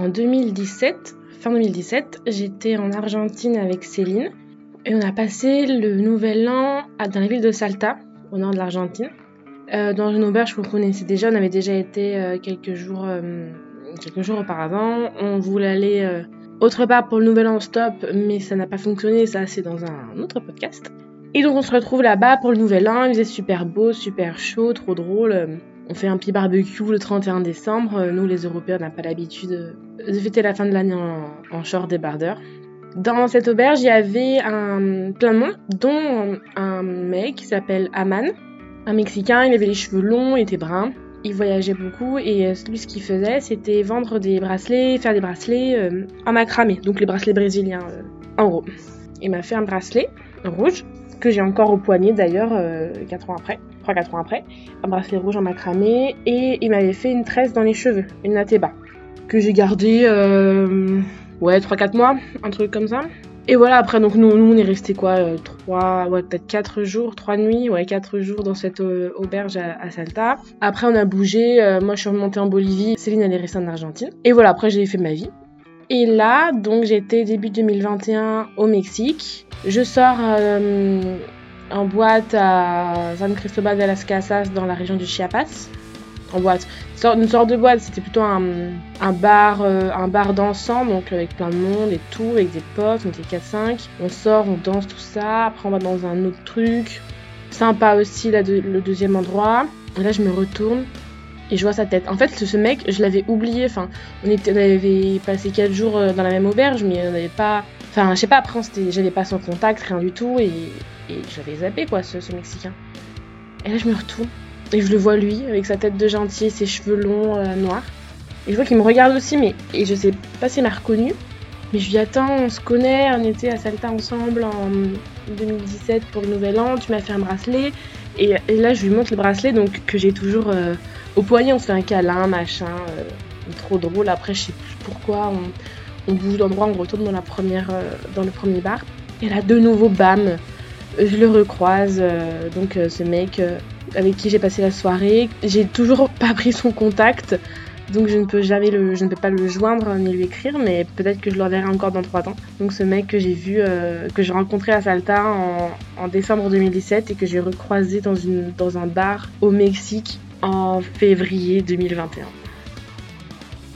En 2017, fin 2017, j'étais en Argentine avec Céline et on a passé le nouvel an dans la ville de Salta, au nord de l'Argentine. Euh, dans une auberge qu'on connaissait déjà, on avait déjà été euh, quelques jours euh, quelques jours auparavant. On voulait aller autre part pour le nouvel an stop, mais ça n'a pas fonctionné, ça c'est dans un autre podcast. Et donc on se retrouve là-bas pour le nouvel an, il faisait super beau, super chaud, trop drôle. On fait un petit barbecue le 31 décembre. Nous les Européens, on n'a pas l'habitude de fêter la fin de l'année en, en short débardeur. Dans cette auberge, il y avait un, plein de monde, dont un mec qui s'appelle Aman, un Mexicain, il avait les cheveux longs, il était brun. Il voyageait beaucoup et euh, lui, ce qu'il faisait, c'était vendre des bracelets, faire des bracelets euh, en macramé, donc les bracelets brésiliens, euh, en gros. Il m'a fait un bracelet rouge, que j'ai encore au poignet d'ailleurs, 4 ans après, 3-4 ans après. Un bracelet rouge en macramé et il m'avait fait une tresse dans les cheveux, une nateba, que j'ai gardée, ouais, 3-4 mois, un truc comme ça. Et voilà, après, donc nous, nous on est resté quoi 3, euh, ouais, peut-être 4 jours, 3 nuits, ouais, 4 jours dans cette euh, auberge à, Salta. Après, on a bougé, euh, moi je suis remontée en Bolivie, Céline elle est restée en Argentine. Et voilà, après j'ai fait ma vie. Et là, donc j'étais début 2021 au Mexique. Je sors en boîte à San Cristobal de las Casas dans la région du Chiapas en boîte. Une sorte de boîte, c'était plutôt un, bar, euh, un bar dansant, donc avec plein de monde et tout, avec des potes, on était 4-5. On sort, on danse tout ça, après on va dans un autre truc. Sympa aussi là, le deuxième endroit. Et là je me retourne et je vois sa tête. En fait, ce mec, je l'avais oublié. Enfin, on, avait passé 4 jours euh, dans la même auberge, mais on n'avait pas. Enfin, je sais pas, après, j'avais pas son contact, rien du tout, et, j'avais zappé, quoi, ce, Mexicain. Et là, je me retourne. Et je le vois lui, avec sa tête de gentil ses cheveux longs euh, noirs. Et je vois qu'il me regarde aussi, mais et je sais pas s'il m'a reconnu. Mais je lui attends, on se connaît, on était à Salta ensemble en 2017 pour le nouvel an, tu m'as fait un bracelet. Et, là, je lui montre le bracelet donc que j'ai toujours euh, au poignet, on se fait un câlin, machin. Euh, trop drôle. Après, je sais plus pourquoi, on, bouge d'endroit, on retourne dans, la première, dans le premier bar. Et là, de nouveau, bam, je le recroise. donc, ce mec avec qui j'ai passé la soirée. J'ai toujours pas pris son contact, donc je ne peux jamais le, je ne peux pas le joindre ni lui écrire, mais peut-être que je le reverrai encore dans 3 ans. Donc ce mec que j'ai vu, euh, que j'ai rencontré à Salta en, en, décembre 2017 et que j'ai recroisé dans, une, dans un bar au Mexique en février 2021.